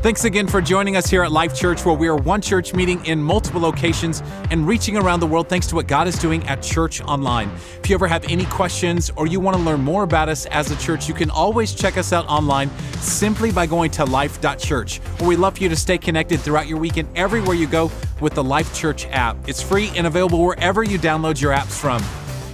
Thanks again for joining us here at Life Church, where we are one church meeting in multiple locations and reaching around the world thanks to what God is doing at Church Online. If you ever have any questions or you want to learn more about us as a church, you can always check us out online simply by going to life.church, where we love for you to stay connected throughout your weekend everywhere you go with the Life Church app. It's free and available wherever you download your apps from.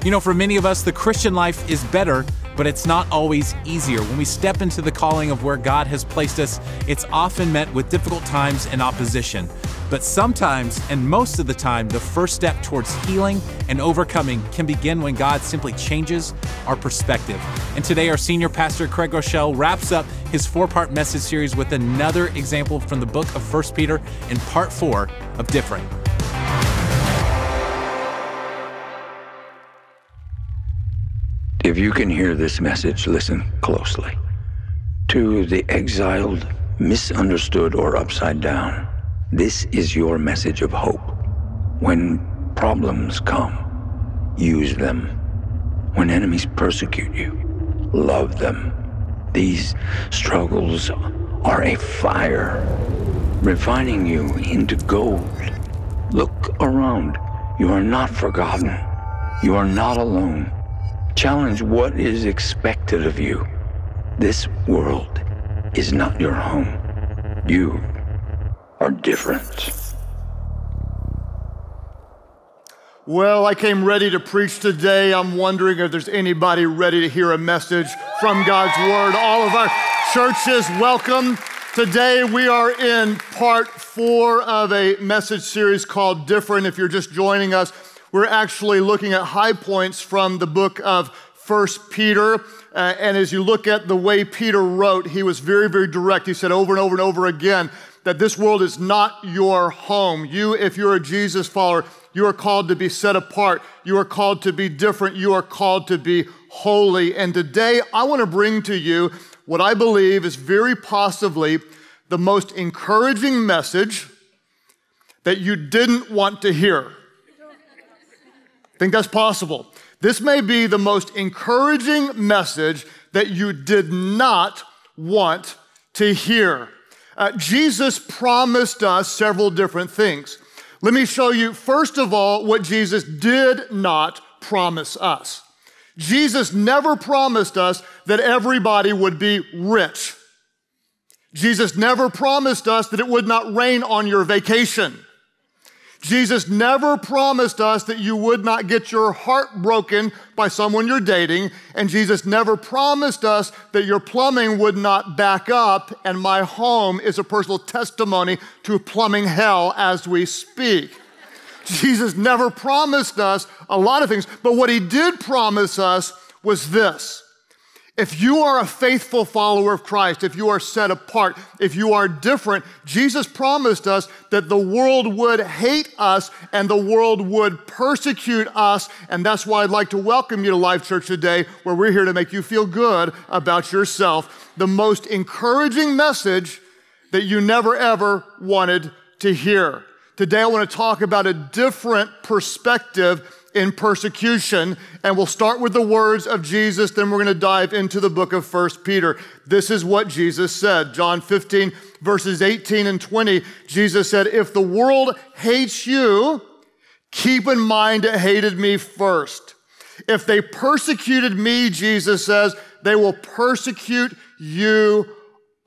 You know, for many of us, the Christian life is better but it's not always easier. When we step into the calling of where God has placed us, it's often met with difficult times and opposition. But sometimes, and most of the time, the first step towards healing and overcoming can begin when God simply changes our perspective. And today, our senior pastor, Craig Groeschel, wraps up his four part message series with another example from the book of 1 Peter in part four of Different. If you can hear this message, listen closely. To the exiled, misunderstood, or upside down, this is your message of hope. When problems come, use them. When enemies persecute you, love them. These struggles are a fire, refining you into gold. Look around. You are not forgotten. You are not alone. Challenge what is expected of you. This world is not your home. You are different. Well, I came ready to preach today. I'm wondering if there's anybody ready to hear a message from God's Word. All of our churches, welcome. Today we are in part four of a message series called Different. If you're just joining us, we're actually looking at high points from the book of First Peter. Uh, and as you look at the way Peter wrote, he was very, very direct. He said over and over and over again that this world is not your home. You, if you're a Jesus follower, you are called to be set apart. You are called to be different. You are called to be holy. And today I want to bring to you what I believe is very possibly the most encouraging message that you didn't want to hear. Think that's possible. This may be the most encouraging message that you did not want to hear. Uh, Jesus promised us several different things. Let me show you, first of all, what Jesus did not promise us. Jesus never promised us that everybody would be rich. Jesus never promised us that it would not rain on your vacation. Jesus never promised us that you would not get your heart broken by someone you're dating, and Jesus never promised us that your plumbing would not back up, and my home is a personal testimony to plumbing hell as we speak. Jesus never promised us a lot of things, but what he did promise us was this if you are a faithful follower of Christ, if you are set apart, if you are different, Jesus promised us that the world would hate us and the world would persecute us. And that's why I'd like to welcome you to Life Church today, where we're here to make you feel good about yourself. The most encouraging message that you never ever wanted to hear. Today, I want to talk about a different perspective in persecution. And we'll start with the words of Jesus, then we're going to dive into the book of First Peter. This is what Jesus said. John 15, verses 18 and 20. Jesus said, If the world hates you, keep in mind it hated me first. If they persecuted me, Jesus says, they will persecute you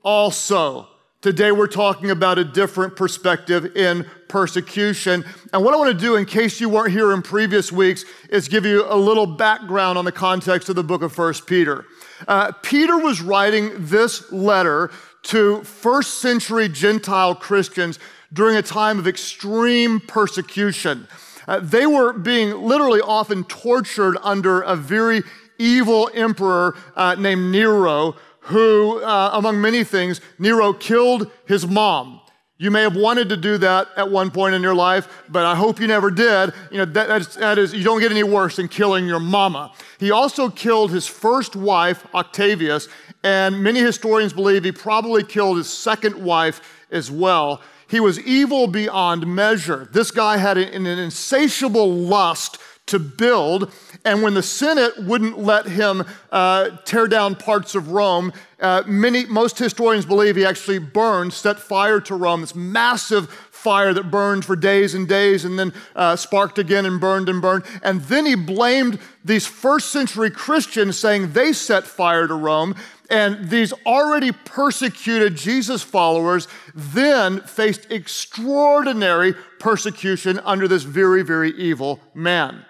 also. Today, we're talking about a different perspective in persecution. And what I want to do, in case you weren't here in previous weeks, is give you a little background on the context of the book of First Peter. Uh, Peter was writing this letter to first century Gentile Christians during a time of extreme persecution. Uh, they were being literally often tortured under a very evil emperor uh, named Nero who, uh, among many things, Nero killed his mom. You may have wanted to do that at one point in your life, but I hope you never did. You know, that, that is, you don't get any worse than killing your mama. He also killed his first wife, Octavius, and many historians believe he probably killed his second wife as well. He was evil beyond measure. This guy had an, an insatiable lust to build. And when the Senate wouldn't let him uh, tear down parts of Rome, uh, many, most historians believe he actually burned, set fire to Rome, this massive fire that burned for days and days and then uh, sparked again and burned and burned. And then he blamed these first century Christians, saying they set fire to Rome. And these already persecuted Jesus followers then faced extraordinary persecution under this very, very evil man.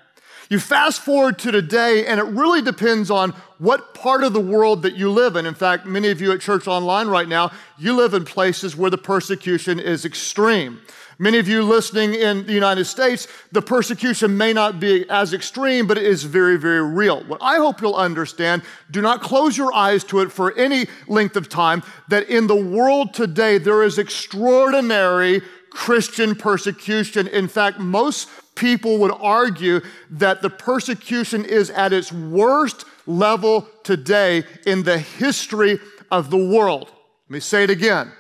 You fast forward to today, and it really depends on what part of the world that you live in. In fact, many of you at Church Online right now, you live in places where the persecution is extreme. Many of you listening in the United States, the persecution may not be as extreme, but it is very, very real. What I hope you'll understand, do not close your eyes to it for any length of time, that in the world today, there is extraordinary Christian persecution. In fact, most people would argue that the persecution is at its worst level today in the history of the world. Let me say it again.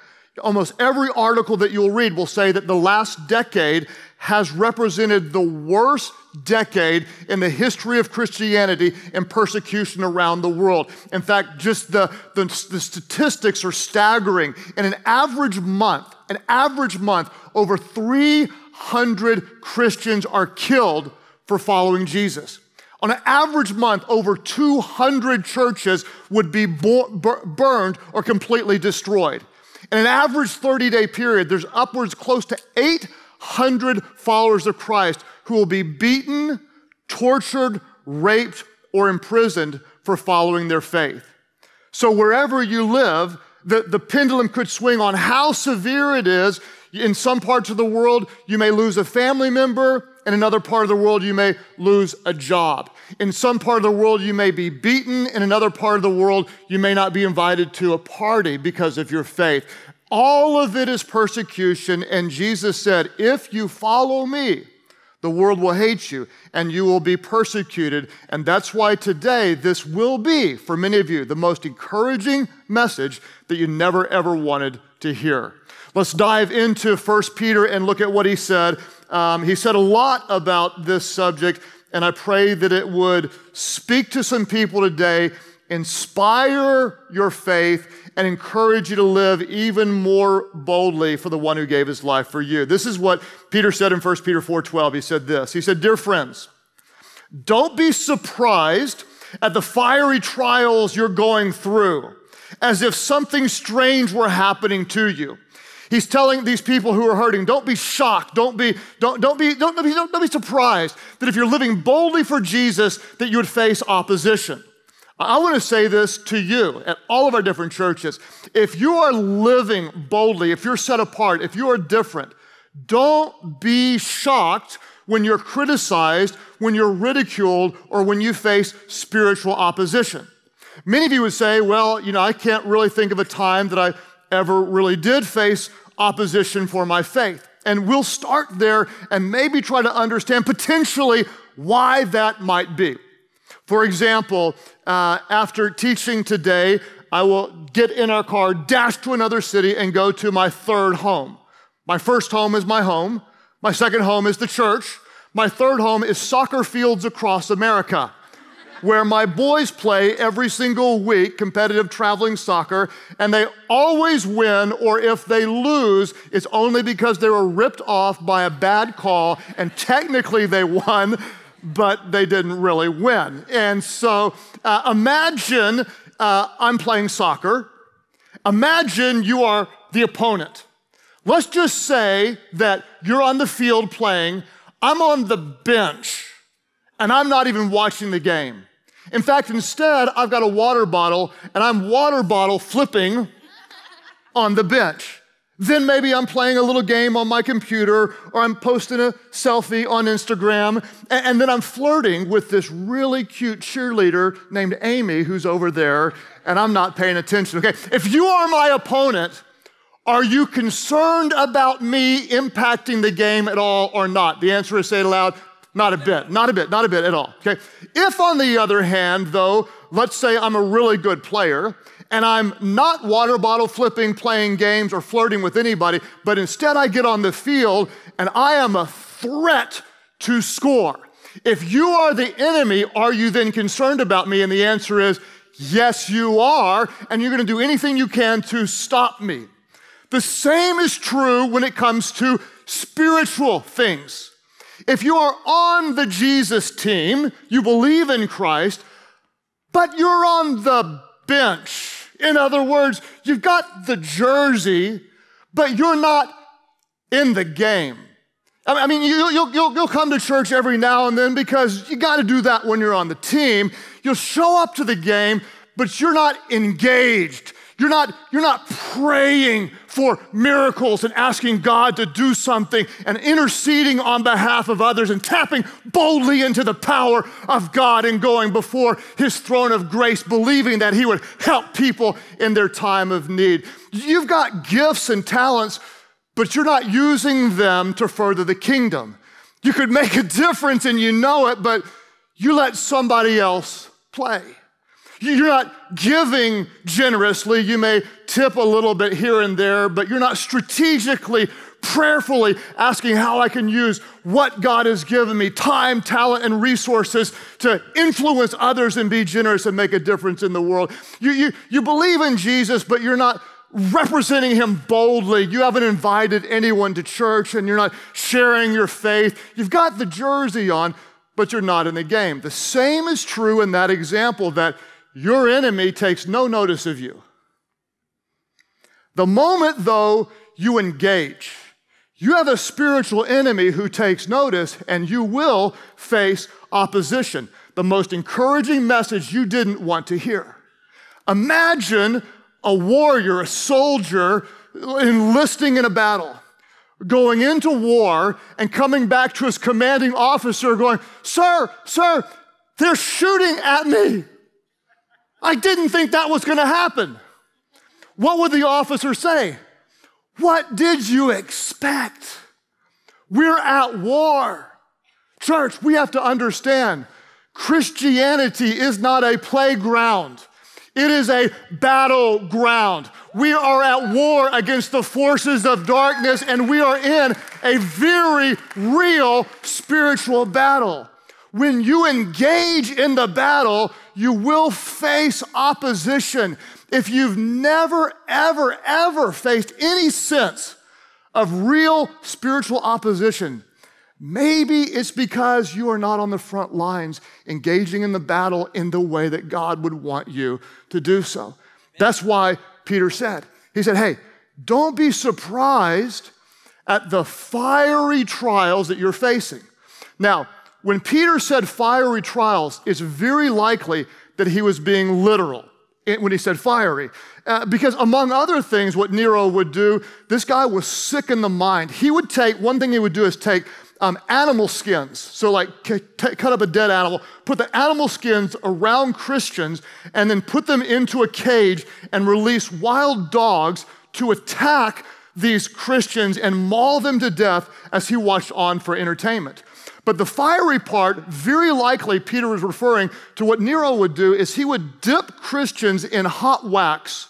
Almost every article that you'll read will say that the last decade has represented the worst decade in the history of Christianity and persecution around the world. In fact, just the, the, the, statistics are staggering. In an average month, an average month, over 300 Christians are killed for following Jesus. On an average month, over 200 churches would be burned or completely destroyed. In an average 30 day period, there's upwards close to 800 followers of Christ who will be beaten, tortured, raped, or imprisoned for following their faith. So, wherever you live, the, the pendulum could swing on how severe it is. In some parts of the world, you may lose a family member. In another part of the world, you may lose a job. In some part of the world, you may be beaten. In another part of the world, you may not be invited to a party because of your faith. All of it is persecution. And Jesus said, If you follow me, the world will hate you and you will be persecuted. And that's why today this will be, for many of you, the most encouraging message that you never ever wanted to hear. Let's dive into 1 Peter and look at what he said. Um, he said a lot about this subject, and I pray that it would speak to some people today, inspire your faith, and encourage you to live even more boldly for the one who gave his life for you. This is what Peter said in 1 Peter 4:12. He said this. He said, "Dear friends, don't be surprised at the fiery trials you're going through, as if something strange were happening to you." He's telling these people who are hurting, don't be shocked, don't be, don't, don't be, don't, don't be, don't be surprised that if you're living boldly for Jesus, that you would face opposition. I want to say this to you at all of our different churches. If you are living boldly, if you're set apart, if you are different, don't be shocked when you're criticized, when you're ridiculed, or when you face spiritual opposition. Many of you would say, well, you know, I can't really think of a time that I ever really did face opposition for my faith. And we'll start there and maybe try to understand potentially why that might be. For example, uh, after teaching today, I will get in our car, dash to another city, and go to my third home. My first home is my home. My second home is the church. My third home is soccer fields across America, where my boys play every single week competitive traveling soccer, and they always win, or if they lose, it's only because they were ripped off by a bad call, and technically they won but they didn't really win. And so uh, imagine uh, I'm playing soccer. Imagine you are the opponent. Let's just say that you're on the field playing, I'm on the bench, and I'm not even watching the game. In fact, instead, I've got a water bottle, and I'm water bottle flipping on the bench. Then maybe I'm playing a little game on my computer or I'm posting a selfie on Instagram. And, then I'm flirting with this really cute cheerleader named Amy who's over there and I'm not paying attention. Okay, if you are my opponent, are you concerned about me impacting the game at all or not? The answer is say it aloud, not a bit, not a bit, not a bit at all. Okay. If on the other hand, though, let's say I'm a really good player and I'm not water bottle flipping, playing games, or flirting with anybody, but instead I get on the field and I am a threat to score. If you are the enemy, are you then concerned about me? And the answer is yes, you are, and you're going to do anything you can to stop me. The same is true when it comes to spiritual things. If you are on the Jesus team, you believe in Christ, but you're on the bench. In other words, you've got the jersey, but you're not in the game. I mean, you, you'll, you'll, you'll come to church every now and then because you got to do that when you're on the team. You'll show up to the game, but you're not engaged. You're not, you're not praying for miracles and asking God to do something and interceding on behalf of others and tapping boldly into the power of God and going before his throne of grace, believing that he would help people in their time of need. You've got gifts and talents, but you're not using them to further the kingdom. You could make a difference and you know it, but you let somebody else play. You're not giving generously. You may tip a little bit here and there, but you're not strategically, prayerfully asking how I can use what God has given me time, talent, and resources to influence others and be generous and make a difference in the world. You, you, you believe in Jesus, but you're not representing him boldly. You haven't invited anyone to church and you're not sharing your faith. You've got the jersey on, but you're not in the game. The same is true in that example that your enemy takes no notice of you. The moment, though, you engage, you have a spiritual enemy who takes notice, and you will face opposition. The most encouraging message you didn't want to hear. Imagine a warrior, a soldier, enlisting in a battle, going into war and coming back to his commanding officer going, Sir, sir, they're shooting at me. I didn't think that was going to happen. What would the officer say? What did you expect? We're at war. Church, we have to understand Christianity is not a playground. It is a battleground. We are at war against the forces of darkness, and we are in a very real spiritual battle. When you engage in the battle, you will face opposition. If you've never, ever, ever faced any sense of real spiritual opposition, maybe it's because you are not on the front lines engaging in the battle in the way that God would want you to do so. That's why Peter said, He said, Hey, don't be surprised at the fiery trials that you're facing. Now, when Peter said fiery trials, it's very likely that he was being literal when he said fiery. Uh, because, among other things, what Nero would do, this guy was sick in the mind. He would take, one thing he would do is take um, animal skins. So, like, c- t- cut up a dead animal, put the animal skins around Christians, and then put them into a cage and release wild dogs to attack these Christians and maul them to death as he watched on for entertainment. But the fiery part, very likely Peter is referring to what Nero would do is he would dip Christians in hot wax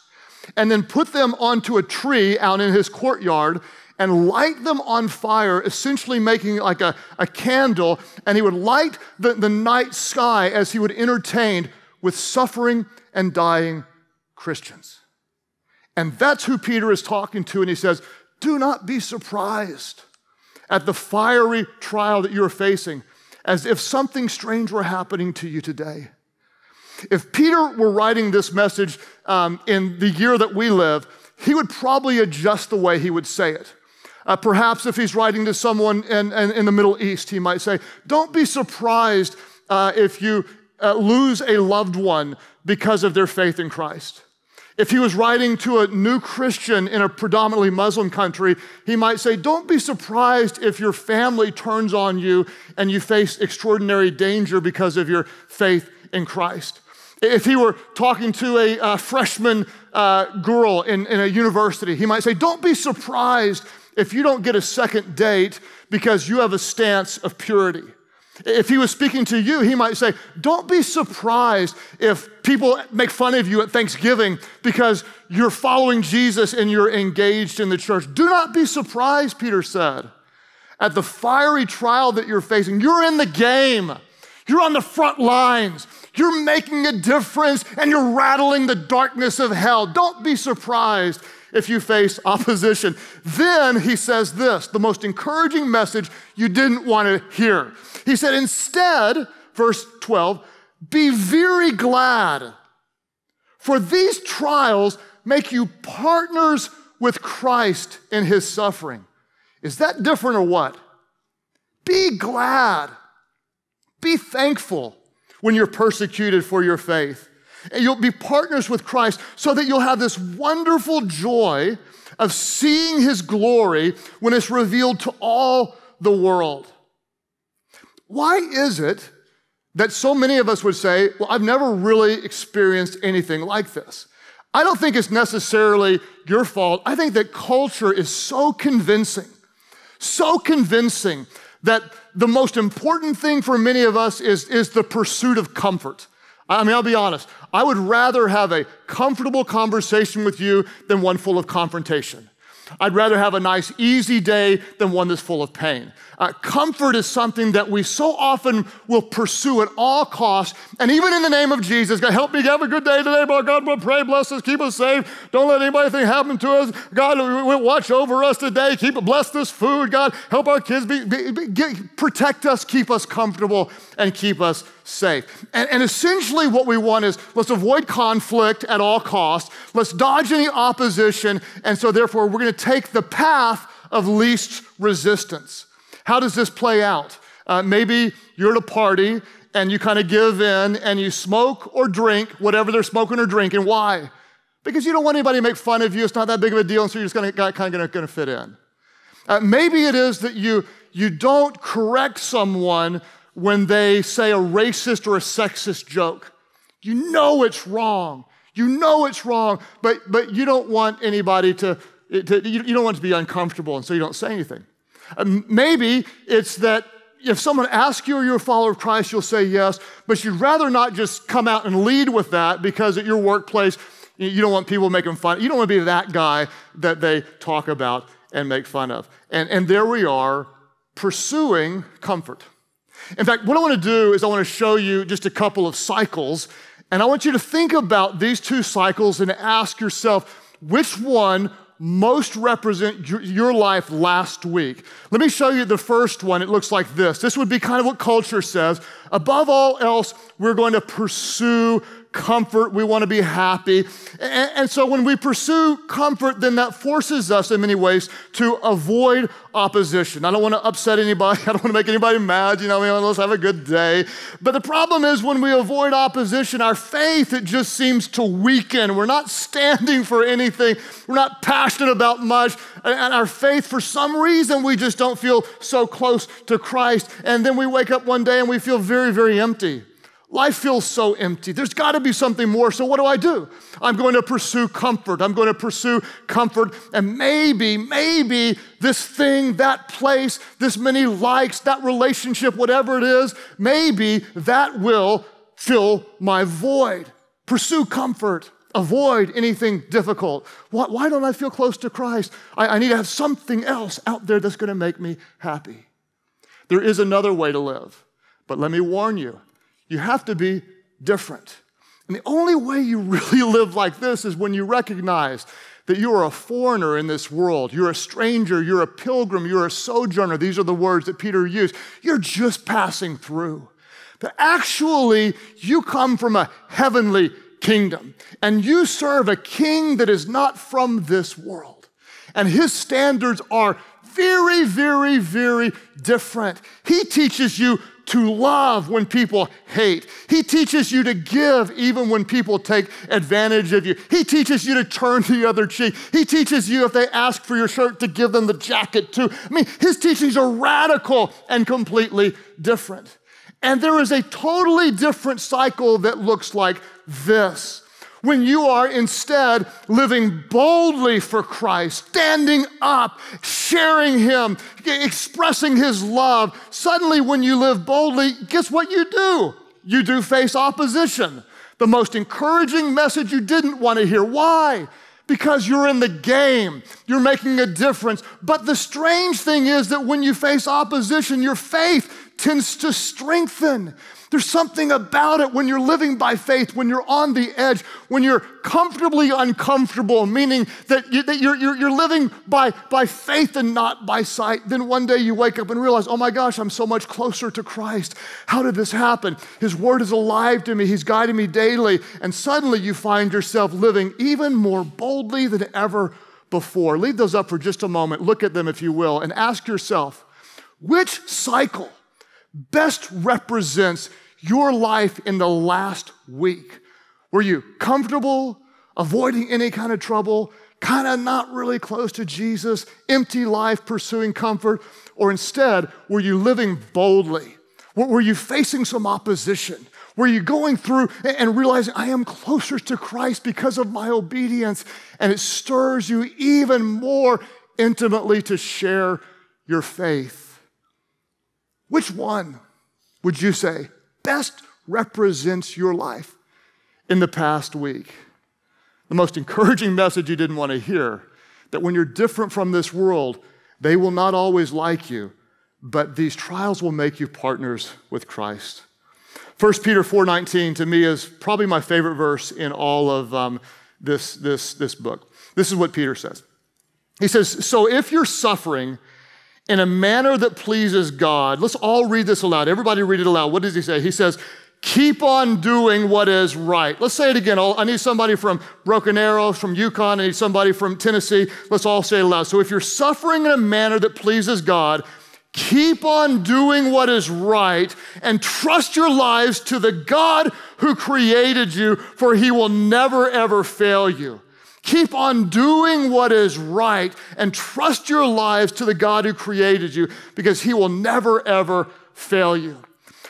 and then put them onto a tree out in his courtyard and light them on fire, essentially making like a, a candle. And he would light the, the night sky as he would entertain with suffering and dying Christians. And that's who Peter is talking to. And he says, Do not be surprised at the fiery trial that you're facing as if something strange were happening to you today. If Peter were writing this message um, in the year that we live, he would probably adjust the way he would say it. Uh, perhaps if he's writing to someone in, in, in, the Middle East, he might say, Don't be surprised uh, if you uh, lose a loved one because of their faith in Christ. If he was writing to a new Christian in a predominantly Muslim country, he might say, Don't be surprised if your family turns on you and you face extraordinary danger because of your faith in Christ. If he were talking to a, a freshman uh, girl in, in a university, he might say, Don't be surprised if you don't get a second date because you have a stance of purity. If he was speaking to you, he might say, Don't be surprised if people make fun of you at Thanksgiving because you're following Jesus and you're engaged in the church. Do not be surprised, Peter said, at the fiery trial that you're facing. You're in the game, you're on the front lines. You're making a difference and you're rattling the darkness of hell. Don't be surprised if you face opposition. Then he says this the most encouraging message you didn't want to hear. He said, instead, verse 12, be very glad, for these trials make you partners with Christ in his suffering. Is that different or what? Be glad. Be thankful when you're persecuted for your faith. And you'll be partners with Christ so that you'll have this wonderful joy of seeing his glory when it's revealed to all the world. Why is it that so many of us would say, Well, I've never really experienced anything like this? I don't think it's necessarily your fault. I think that culture is so convincing, so convincing that the most important thing for many of us is, is the pursuit of comfort. I mean, I'll be honest. I would rather have a comfortable conversation with you than one full of confrontation. I'd rather have a nice, easy day than one that's full of pain. Uh, comfort is something that we so often will pursue at all costs. And even in the name of Jesus, God, help me have a good day today. But God, we'll pray, bless us, keep us safe. Don't let anything happen to us. God, will watch over us today. Keep bless this food. God, help our kids be, be, be get, protect us, keep us comfortable, and keep us safe. And, and essentially, what we want is let's avoid conflict at all costs. Let's dodge any opposition. And so, therefore, we're going to take the path of least resistance. How does this play out? Uh, maybe you're at a party and you kind of give in and you smoke or drink whatever they're smoking or drinking. Why? Because you don't want anybody to make fun of you. It's not that big of a deal, and so you're just gonna, kind of going to fit in. Uh, maybe it is that you, you don't correct someone when they say a racist or a sexist joke. You know it's wrong. You know it's wrong, but, but you don't want anybody to, to you, don't want to be uncomfortable, and so you don't say anything. Uh, maybe it's that if someone asks you, are you a follower of Christ, you'll say yes, but you'd rather not just come out and lead with that because at your workplace, you don't want people making fun. You don't want to be that guy that they talk about and make fun of. And, and there we are pursuing comfort. In fact, what I want to do is I want to show you just a couple of cycles, and I want you to think about these two cycles and ask yourself which one most represent your life last week. Let me show you the first one. It looks like this. This would be kind of what culture says. Above all else, we're going to pursue comfort, we want to be happy. And, and, so when we pursue comfort, then that forces us in many ways to avoid opposition. I don't want to upset anybody, I don't want to make anybody mad, you know, let's have a good day. But the problem is when we avoid opposition, our faith, it just seems to weaken. We're not standing for anything, we're not passionate about much. And our faith, for some reason, we just don't feel so close to Christ. And then we wake up one day and we feel very, very empty. Life feels so empty. There's got to be something more. So, what do I do? I'm going to pursue comfort. I'm going to pursue comfort. And maybe, maybe this thing, that place, this many likes, that relationship, whatever it is, maybe that will fill my void. Pursue comfort. Avoid anything difficult. Why, why don't I feel close to Christ? I, I need to have something else out there that's going to make me happy. There is another way to live. But let me warn you you have to be different. And the only way you really live like this is when you recognize that you are a foreigner in this world. You're a stranger, you're a pilgrim, you're a sojourner. These are the words that Peter used. You're just passing through. But actually, you come from a heavenly kingdom, and you serve a king that is not from this world. And his standards are very, very, very different. He teaches you to love when people hate. He teaches you to give even when people take advantage of you. He teaches you to turn the other cheek. He teaches you if they ask for your shirt to give them the jacket too. I mean, his teachings are radical and completely different. And there is a totally different cycle that looks like this when you are instead living boldly for Christ, standing up, sharing Him, expressing His love, suddenly when you live boldly, guess what you do? You do face opposition. The most encouraging message you didn't want to hear. Why? because you're in the game. You're making a difference. But the strange thing is that when you face opposition, your faith tends to strengthen. There's something about it when you're living by faith, when you're on the edge, when you're comfortably uncomfortable, meaning that, you, that you're, you're, you're living by, by faith and not by sight. Then one day you wake up and realize, oh my gosh, I'm so much closer to Christ. How did this happen? His word is alive to me, He's guiding me daily. And suddenly you find yourself living even more boldly than ever before. Leave those up for just a moment. Look at them, if you will, and ask yourself, which cycle? Best represents your life in the last week? Were you comfortable, avoiding any kind of trouble, kind of not really close to Jesus, empty life, pursuing comfort? Or instead, were you living boldly? Were you facing some opposition? Were you going through and realizing, I am closer to Christ because of my obedience? And it stirs you even more intimately to share your faith. Which one would you say best represents your life in the past week? The most encouraging message you didn't want to hear that when you're different from this world, they will not always like you, but these trials will make you partners with Christ. 1 Peter 4:19 to me is probably my favorite verse in all of um, this, this, this book. This is what Peter says. He says, So if you're suffering in a manner that pleases God. Let's all read this aloud. Everybody read it aloud. What does he say? He says, Keep on doing what is right. Let's say it again. I need somebody from Broken Arrow, from Yukon. I need somebody from Tennessee. Let's all say it aloud. So if you're suffering in a manner that pleases God, keep on doing what is right and trust your lives to the God who created you, for he will never, ever fail you. Keep on doing what is right and trust your lives to the God who created you because he will never, ever fail you.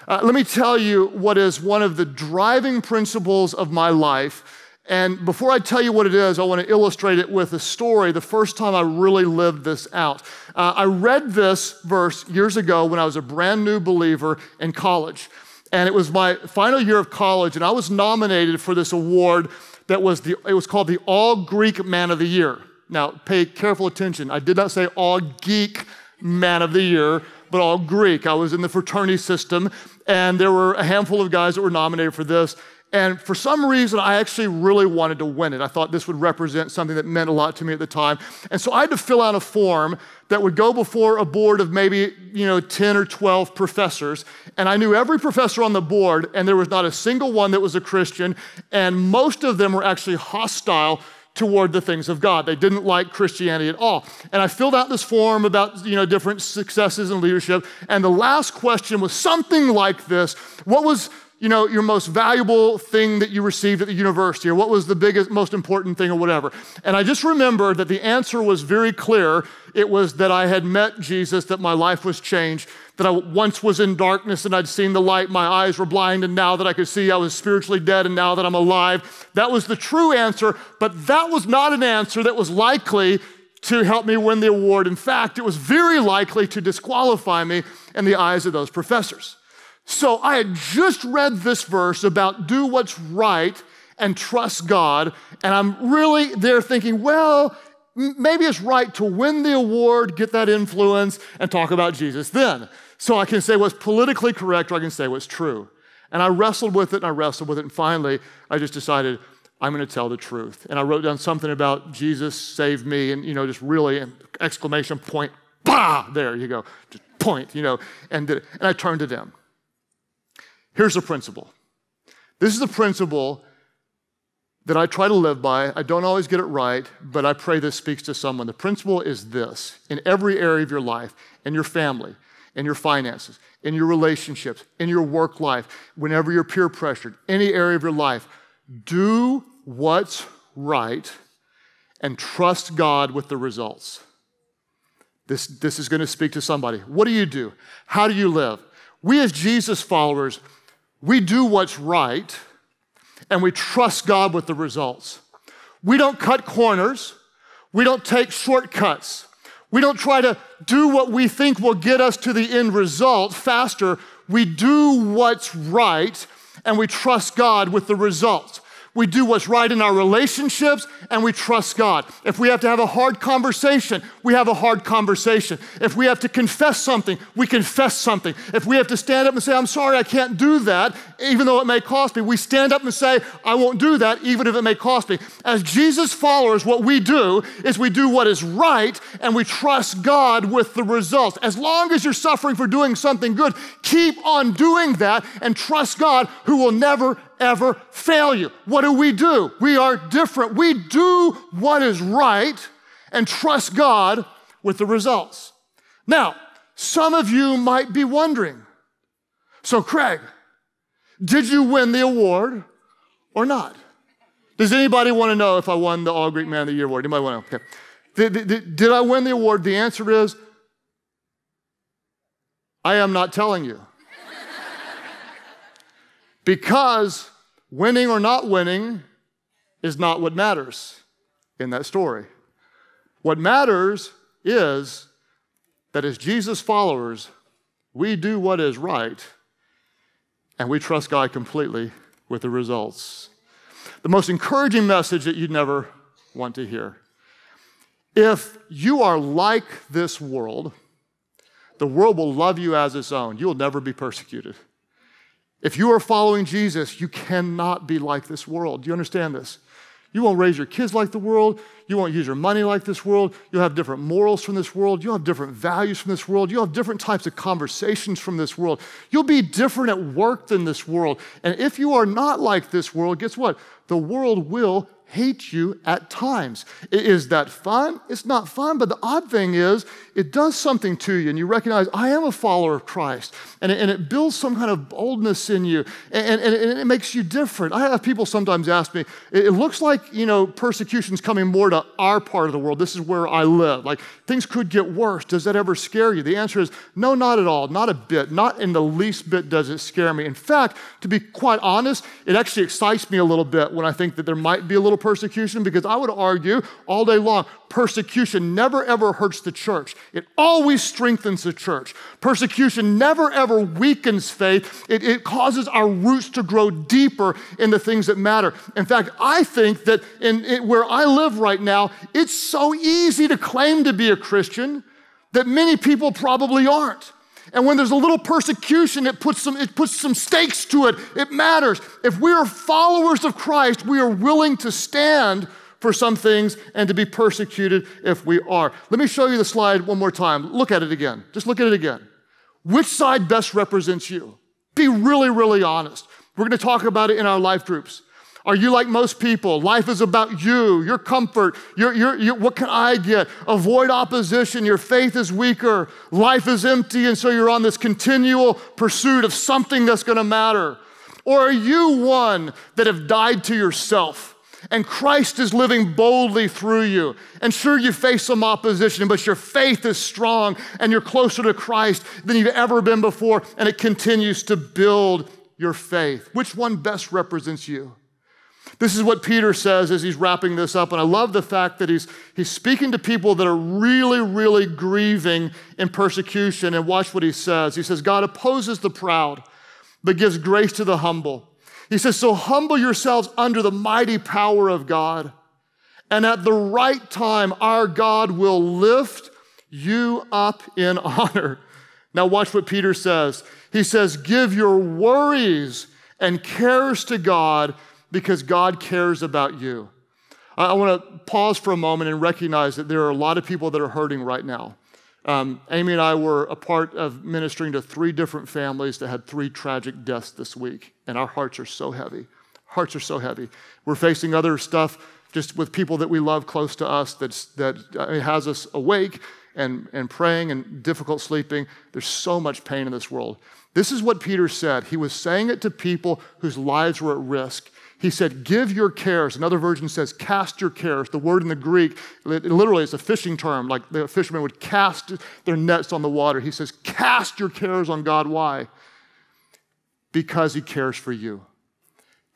Uh, let me tell you what is one of the driving principles of my life. And before I tell you what it is, I want to illustrate it with a story the first time I really lived this out. Uh, I read this verse years ago when I was a brand new believer in college. And it was my final year of college, and I was nominated for this award that was the, it was called the All Greek Man of the Year. Now, pay careful attention. I did not say All Geek Man of the Year, but all Greek. I was in the fraternity system, and there were a handful of guys that were nominated for this. And for some reason, I actually really wanted to win it. I thought this would represent something that meant a lot to me at the time. And so I had to fill out a form that would go before a board of maybe, you know, 10 or 12 professors. And I knew every professor on the board, and there was not a single one that was a Christian. And most of them were actually hostile toward the things of God. They didn't like Christianity at all. And I filled out this form about, you know, different successes in leadership. And the last question was something like this What was you know, your most valuable thing that you received at the university, or what was the biggest, most important thing, or whatever. And I just remember that the answer was very clear. It was that I had met Jesus, that my life was changed, that I once was in darkness and I'd seen the light, my eyes were blind, and now that I could see, I was spiritually dead, and now that I'm alive. That was the true answer, but that was not an answer that was likely to help me win the award. In fact, it was very likely to disqualify me in the eyes of those professors. So I had just read this verse about do what's right and trust God, and I'm really there thinking, well, maybe it's right to win the award, get that influence, and talk about Jesus then. So I can say what's politically correct or I can say what's true. And I wrestled with it and I wrestled with it, and finally I just decided I'm going to tell the truth. And I wrote down something about Jesus saved me, and you know, just really an exclamation point, bah, there you go, just point, you know, and, and I turned to them. Here's the principle this is the principle that I try to live by. I don't always get it right, but I pray this speaks to someone. The principle is this in every area of your life, in your family, in your finances, in your relationships, in your work life, whenever you're peer pressured, any area of your life, do what's right and trust God with the results. This, this is going to speak to somebody. What do you do? How do you live? We, as Jesus followers, we do what's right and we trust God with the results. We don't cut corners. We don't take shortcuts. We don't try to do what we think will get us to the end result faster. We do what's right and we trust God with the results. We do what's right in our relationships, and we trust God. If we have to have a hard conversation, we have a hard conversation. If we have to confess something, we confess something. If we have to stand up and say, I'm sorry, I can't do that, even though it may cost me, we stand up and say, I won't do that, even if it may cost me. As Jesus followers, what we do is we do what is right and we trust God with the results. As long as you're suffering for doing something good, keep on doing that and trust God who will never, ever fail you. What do we do? We are different. We do what is right and trust God with the results. Now, some of you might be wondering so, Craig, did you win the award or not? Does anybody want to know if I won the All Greek Man of the Year award? Anybody want to know? Okay. Did, did, did I win the award? The answer is I am not telling you. Because winning or not winning is not what matters in that story. What matters is that as Jesus followers, we do what is right and we trust God completely with the results. The most encouraging message that you'd never want to hear. If you are like this world, the world will love you as its own. You'll never be persecuted. If you are following Jesus, you cannot be like this world. Do you understand this? You won't raise your kids like the world. You won't use your money like this world. You'll have different morals from this world. You'll have different values from this world. You'll have different types of conversations from this world. You'll be different at work than this world. And if you are not like this world, guess what? The world will hate you at times. Is that fun? It's not fun, but the odd thing is, it does something to you, and you recognize, I am a follower of Christ. And it, and it builds some kind of boldness in you, and, and, and, it makes you different. I have people sometimes ask me, it looks like, you know, persecution's coming more to our part of the world. This is where I live. Like, things could get worse. Does that ever scare you? The answer is, no, not at all. Not a bit. Not in the least bit does it scare me. In fact, to be quite honest, it actually excites me a little bit when I think that there might be a little persecution because I would argue all day long persecution never ever hurts the church. It always strengthens the church. Persecution never ever weakens faith. It, it causes our roots to grow deeper in the things that matter. In fact, I think that in, where I live right now, it's so easy to claim to be a Christian that many people probably aren't. And when there's a little persecution, it puts some, it puts some stakes to it. It matters. If we are followers of Christ, we are willing to stand for some things and to be persecuted if we are. Let me show you the slide one more time. Look at it again. Just look at it again. Which side best represents you? Be really, really honest. We're going to talk about it in our life groups. Are you like most people? Life is about you, your comfort, your, your, your, what can I get? Avoid opposition. Your faith is weaker. Life is empty, and so you're on this continual pursuit of something that's going to matter. Or are you one that have died to yourself? And Christ is living boldly through you. And sure, you face some opposition, but your faith is strong and you're closer to Christ than you've ever been before, and it continues to build your faith. Which one best represents you? This is what Peter says as he's wrapping this up. And I love the fact that he's, he's speaking to people that are really, really grieving in persecution. And watch what he says. He says, God opposes the proud, but gives grace to the humble. He says, So humble yourselves under the mighty power of God. And at the right time, our God will lift you up in honor. Now, watch what Peter says. He says, Give your worries and cares to God because God cares about you. I want to pause for a moment and recognize that there are a lot of people that are hurting right now. Um, Amy and I were a part of ministering to three different families that had three tragic deaths this week, and our hearts are so heavy. Hearts are so heavy. We're facing other stuff just with people that we love close to us that's, that uh, has us awake and, and praying and difficult sleeping. There's so much pain in this world. This is what Peter said. He was saying it to people whose lives were at risk. He said, Give your cares. Another version says, Cast your cares. The word in the Greek, literally, it's a fishing term, like the fishermen would cast their nets on the water. He says, Cast your cares on God. Why? Because He cares for you.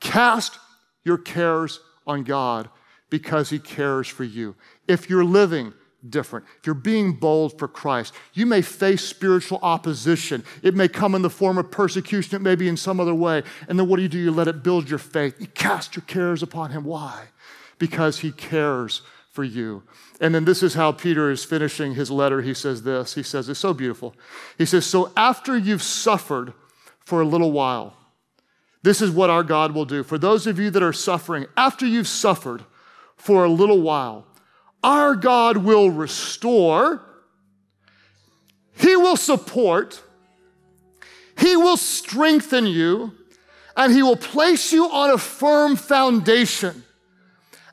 Cast your cares on God because He cares for you. If you're living different. If you're being bold for Christ, you may face spiritual opposition. It may come in the form of persecution, it may be in some other way. And then what do you do? You let it build your faith. You cast your cares upon Him. Why? Because He cares for you. And then this is how Peter is finishing his letter. He says this He says, It's so beautiful. He says, So after you've suffered for a little while, this is what our God will do. For those of you that are suffering, after you've suffered for a little while, our God will restore, He will support, He will strengthen you, and He will place you on a firm foundation.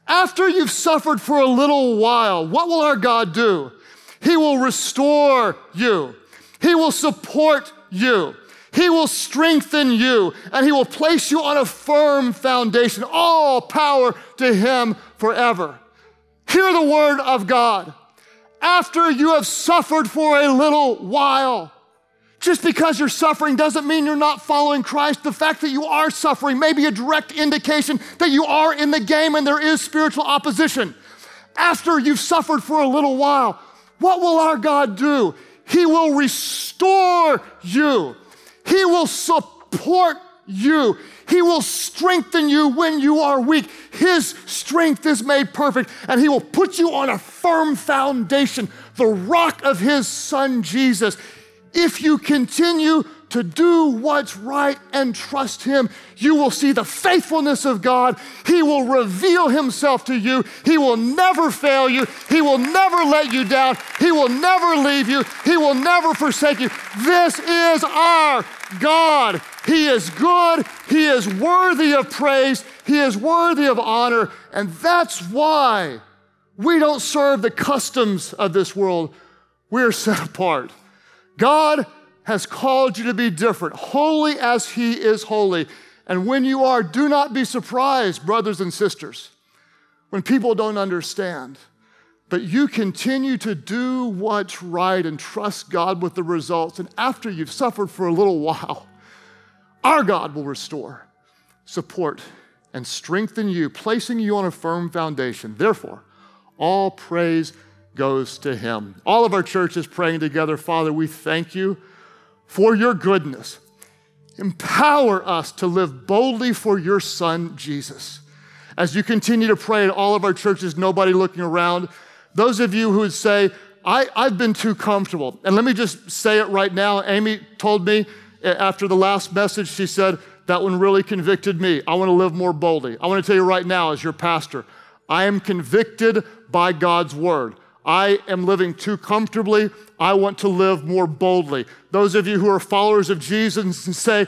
After you've suffered for a little while, what will our God do? He will restore you. He will support you. He will strengthen you and he will place you on a firm foundation. All power to him forever. Hear the word of God. After you have suffered for a little while, just because you're suffering doesn't mean you're not following Christ. The fact that you are suffering may be a direct indication that you are in the game and there is spiritual opposition. After you've suffered for a little while, what will our God do? He will restore you. He will support you. He will strengthen you when you are weak. His strength is made perfect, and He will put you on a firm foundation, the rock of His Son Jesus. If you continue to do what's right and trust Him, you will see the faithfulness of God. He will reveal Himself to you. He will never fail you. He will never let you down. He will never leave you. He will never forsake you. This is our God. He is good. He is worthy of praise. He is worthy of honor. And that's why we don't serve the customs of this world. We're set apart. God has called you to be different, holy as He is holy. And when you are, do not be surprised, brothers and sisters, when people don't understand. But you continue to do what's right and trust God with the results. And after you've suffered for a little while, our God will restore, support, and strengthen you, placing you on a firm foundation. Therefore, all praise goes to Him. All of our churches praying together, Father, we thank you for your goodness. Empower us to live boldly for your Son, Jesus. As you continue to pray in all of our churches, nobody looking around, those of you who would say, I, have been too comfortable. And let me just say it right now. Amy told me after the last message, she said, that one really convicted me. I want to live more boldly. I want to tell you right now, as your pastor, I am convicted by God's word. I am living too comfortably. I want to live more boldly. Those of you who are followers of Jesus and say,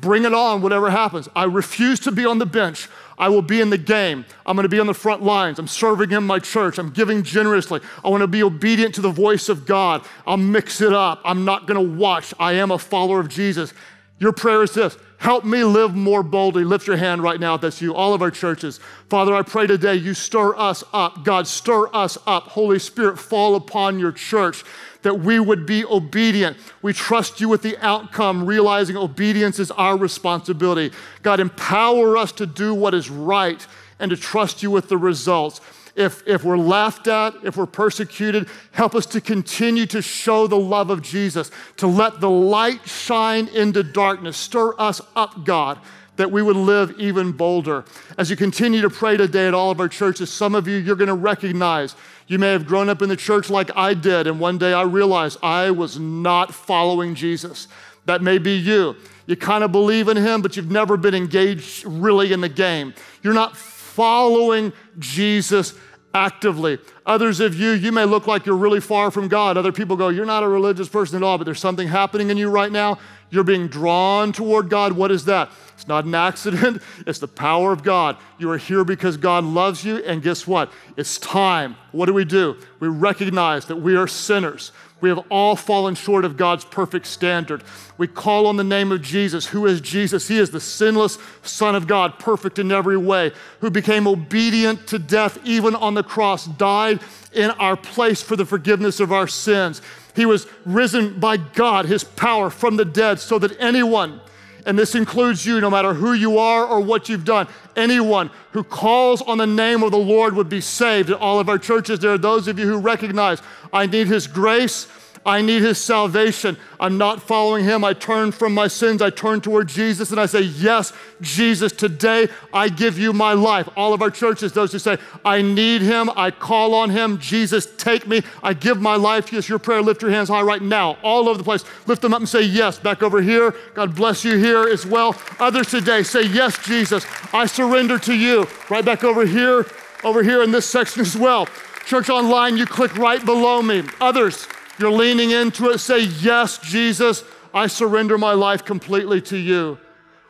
bring it on, whatever happens. I refuse to be on the bench. I will be in the game. I'm going to be on the front lines. I'm serving in my church. I'm giving generously. I want to be obedient to the voice of God. I'll mix it up. I'm not going to watch. I am a follower of Jesus. Your prayer is this Help me live more boldly. Lift your hand right now that's you, all of our churches. Father, I pray today you stir us up. God, stir us up. Holy Spirit, fall upon your church that we would be obedient. We trust you with the outcome, realizing obedience is our responsibility. God, empower us to do what is right and to trust you with the results if, if we're laughed at, if we're persecuted, help us to continue to show the love of Jesus, to let the light shine into darkness. Stir us up, God, that we would live even bolder. As you continue to pray today at all of our churches, some of you, you're going to recognize you may have grown up in the church like I did, and one day I realized I was not following Jesus. That may be you. You kind of believe in him, but you've never been engaged really in the game. You're not following Jesus actively. Others of you, you may look like you're really far from God. Other people go, You're not a religious person at all, but there's something happening in you right now. You're being drawn toward God. What is that? It's not an accident, it's the power of God. You are here because God loves you, and guess what? It's time. What do we do? We recognize that we are sinners. We have all fallen short of God's perfect standard. We call on the name of Jesus. Who is Jesus? He is the sinless Son of God, perfect in every way, who became obedient to death, even on the cross, died in our place for the forgiveness of our sins. He was risen by God, his power from the dead, so that anyone And this includes you, no matter who you are or what you've done. Anyone who calls on the name of the Lord would be saved. At all of our churches, there are those of you who recognize I need His grace I need his salvation. I'm not following him. I turn from my sins. I turn toward Jesus and I say, Yes, Jesus, today I give you my life. All of our churches, those who say, I need him. I call on him. Jesus, take me. I give my life. Yes, your prayer. Lift your hands high right now, all over the place. Lift them up and say, Yes. Back over here. God bless you here as well. Others today say, Yes, Jesus, I surrender to you. Right back over here, over here in this section as well. Church Online, you click right below me. Others, you're leaning into it. Say, Yes, Jesus, I surrender my life completely to you.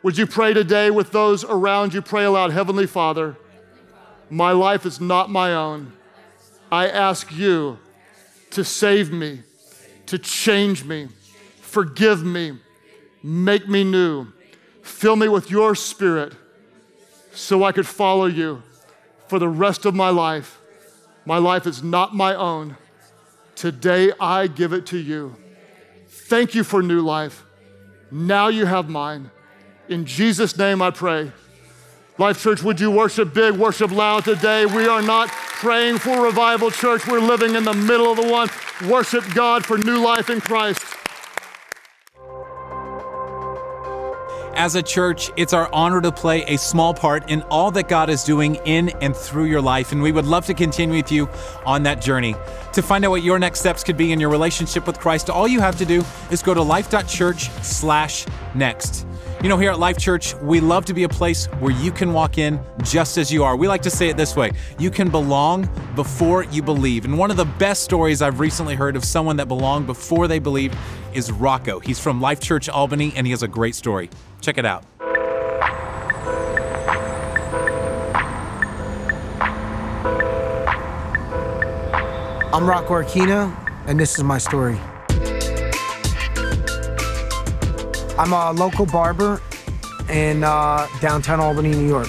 Would you pray today with those around you? Pray aloud Heavenly Father, my life is not my own. I ask you to save me, to change me, forgive me, make me new. Fill me with your spirit so I could follow you for the rest of my life. My life is not my own. Today I give it to you. Thank you for new life. Now you have mine. In Jesus' name I pray. Life Church, would you worship big, worship loud today? We are not praying for revival, church. We're living in the middle of the one. Worship God for new life in Christ. As a church, it's our honor to play a small part in all that God is doing in and through your life, and we would love to continue with you on that journey. To find out what your next steps could be in your relationship with Christ, all you have to do is go to life.church/next. You know, here at Life Church, we love to be a place where you can walk in just as you are. We like to say it this way you can belong before you believe. And one of the best stories I've recently heard of someone that belonged before they believed is Rocco. He's from Life Church Albany, and he has a great story. Check it out. I'm Rocco Arquina, and this is my story. I'm a local barber in uh, downtown Albany, New York.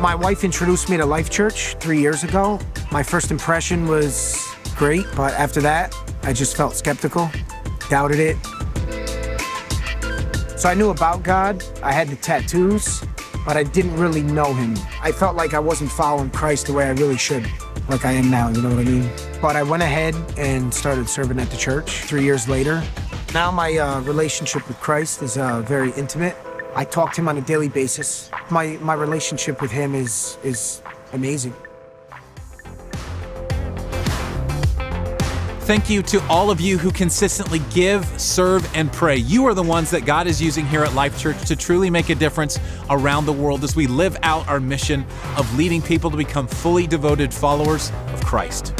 My wife introduced me to Life Church three years ago. My first impression was great, but after that, I just felt skeptical, doubted it. So I knew about God, I had the tattoos, but I didn't really know him. I felt like I wasn't following Christ the way I really should, like I am now, you know what I mean? But I went ahead and started serving at the church three years later. Now my uh, relationship with Christ is uh, very intimate. I talk to him on a daily basis. My, my relationship with him is, is amazing. Thank you to all of you who consistently give, serve, and pray. You are the ones that God is using here at Life Church to truly make a difference around the world as we live out our mission of leading people to become fully devoted followers of Christ.